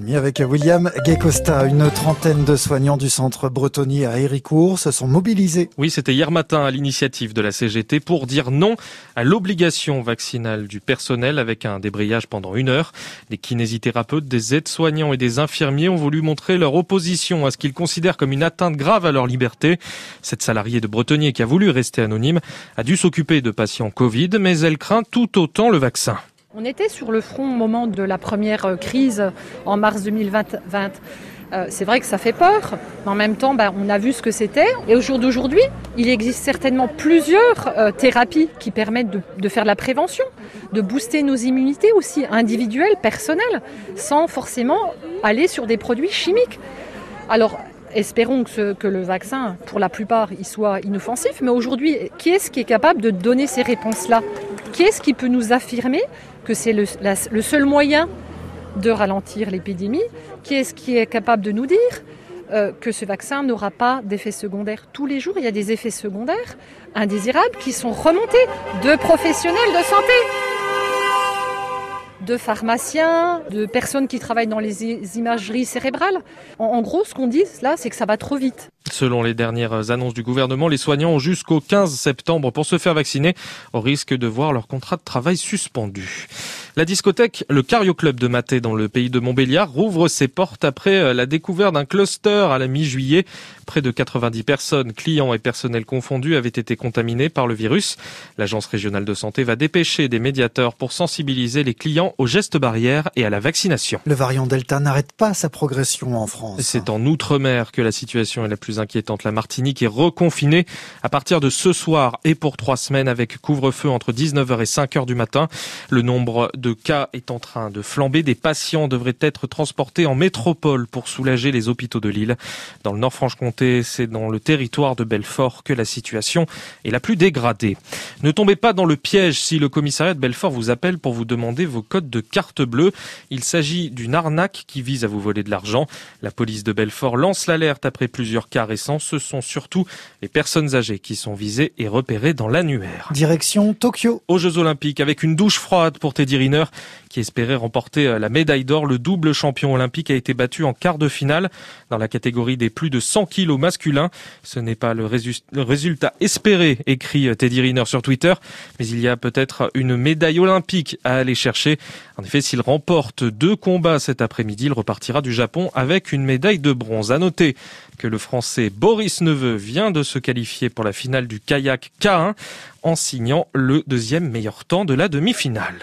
10h30 avec William Gay-Costa. Une trentaine de soignants du centre bretonnier à Héricourt se sont mobilisés. Oui, c'était hier matin à l'initiative de la CGT pour dire non à l'obligation vaccinale du personnel avec un débrayage pendant une heure. Les kinésithérapeutes, des aides-soignants et des infirmiers ont voulu montrer leur opposition à ce qu'ils considèrent comme une atteinte grave à leur liberté. Cette salariée de Bretonnier qui a voulu rester anonyme a dû s'occuper de patients Covid, mais elle craint tout autant le vaccin. On était sur le front au moment de la première euh, crise en mars 2020. Euh, c'est vrai que ça fait peur, mais en même temps, bah, on a vu ce que c'était. Et au jour d'aujourd'hui, il existe certainement plusieurs euh, thérapies qui permettent de, faire de la prévention, de booster nos immunités aussi individuelles, personnelles, sans forcément aller sur des produits chimiques. Alors, espérons que, que, le vaccin, pour la plupart, il soit inoffensif. Mais aujourd'hui, qui est-ce qui est capable de donner ces réponses-là? Qui est-ce qui peut nous affirmer que c'est le, seul moyen de ralentir l'épidémie Qui est-ce qui est capable de nous dire euh, que ce vaccin n'aura pas d'effets secondaires Tous les jours, il y a des effets secondaires indésirables qui sont remontés de professionnels de santé de pharmaciens, de personnes qui travaillent dans les imageries cérébrales. En, gros, ce qu'on dit là, c'est que ça va trop vite. Selon les dernières annonces du gouvernement, les soignants ont jusqu'au 15 septembre pour se faire vacciner, au risque de voir leur contrat de travail suspendu. La discothèque Le Cario Club de Maté dans le pays de Montbéliard rouvre ses portes après la découverte d'un cluster à la mi-juillet. Près de 90 personnes, clients et personnel confondus, avaient été contaminés par le virus. L'agence régionale de santé va dépêcher des médiateurs pour sensibiliser les clients aux gestes barrières et à la vaccination. Le variant Delta n'arrête pas sa progression en France. C'est en Outre-mer que la situation est la plus inquiétante. La Martinique est reconfinée à partir de ce soir et pour trois semaines avec couvre-feu entre 19h et 5h du matin. Le nombre de cas est en train de flamber. Des patients devraient être transportés en métropole pour soulager les hôpitaux de l'île. Dans le Nord-Franche-Comté, c'est dans le territoire de Belfort que la situation est la plus dégradée. Ne tombez pas dans le piège si le commissariat de Belfort vous appelle pour vous demander vos codes de carte bleue. Il s'agit d'une arnaque qui vise à vous voler de l'argent. La police de Belfort lance l'alerte après plusieurs cas récents. Ce sont surtout les personnes âgées qui sont visées et repérées dans l'annuaire. Direction Tokyo. Aux Jeux Olympiques, avec une douche froide pour Teddy Qui espérait remporter la médaille d'or. Le double champion olympique a été battu en quart de finale dans la catégorie des plus de 100 kilos masculins. Ce n'est pas le, résultat espéré, écrit Teddy Riner sur Twitter, mais il y a peut-être une médaille olympique à aller chercher. En effet, s'il remporte deux combats cet après-midi, il repartira du Japon avec une médaille de bronze. À noter que le français Boris Neveu vient de se qualifier pour la finale du kayak K1 en signant le deuxième meilleur temps de la demi-finale.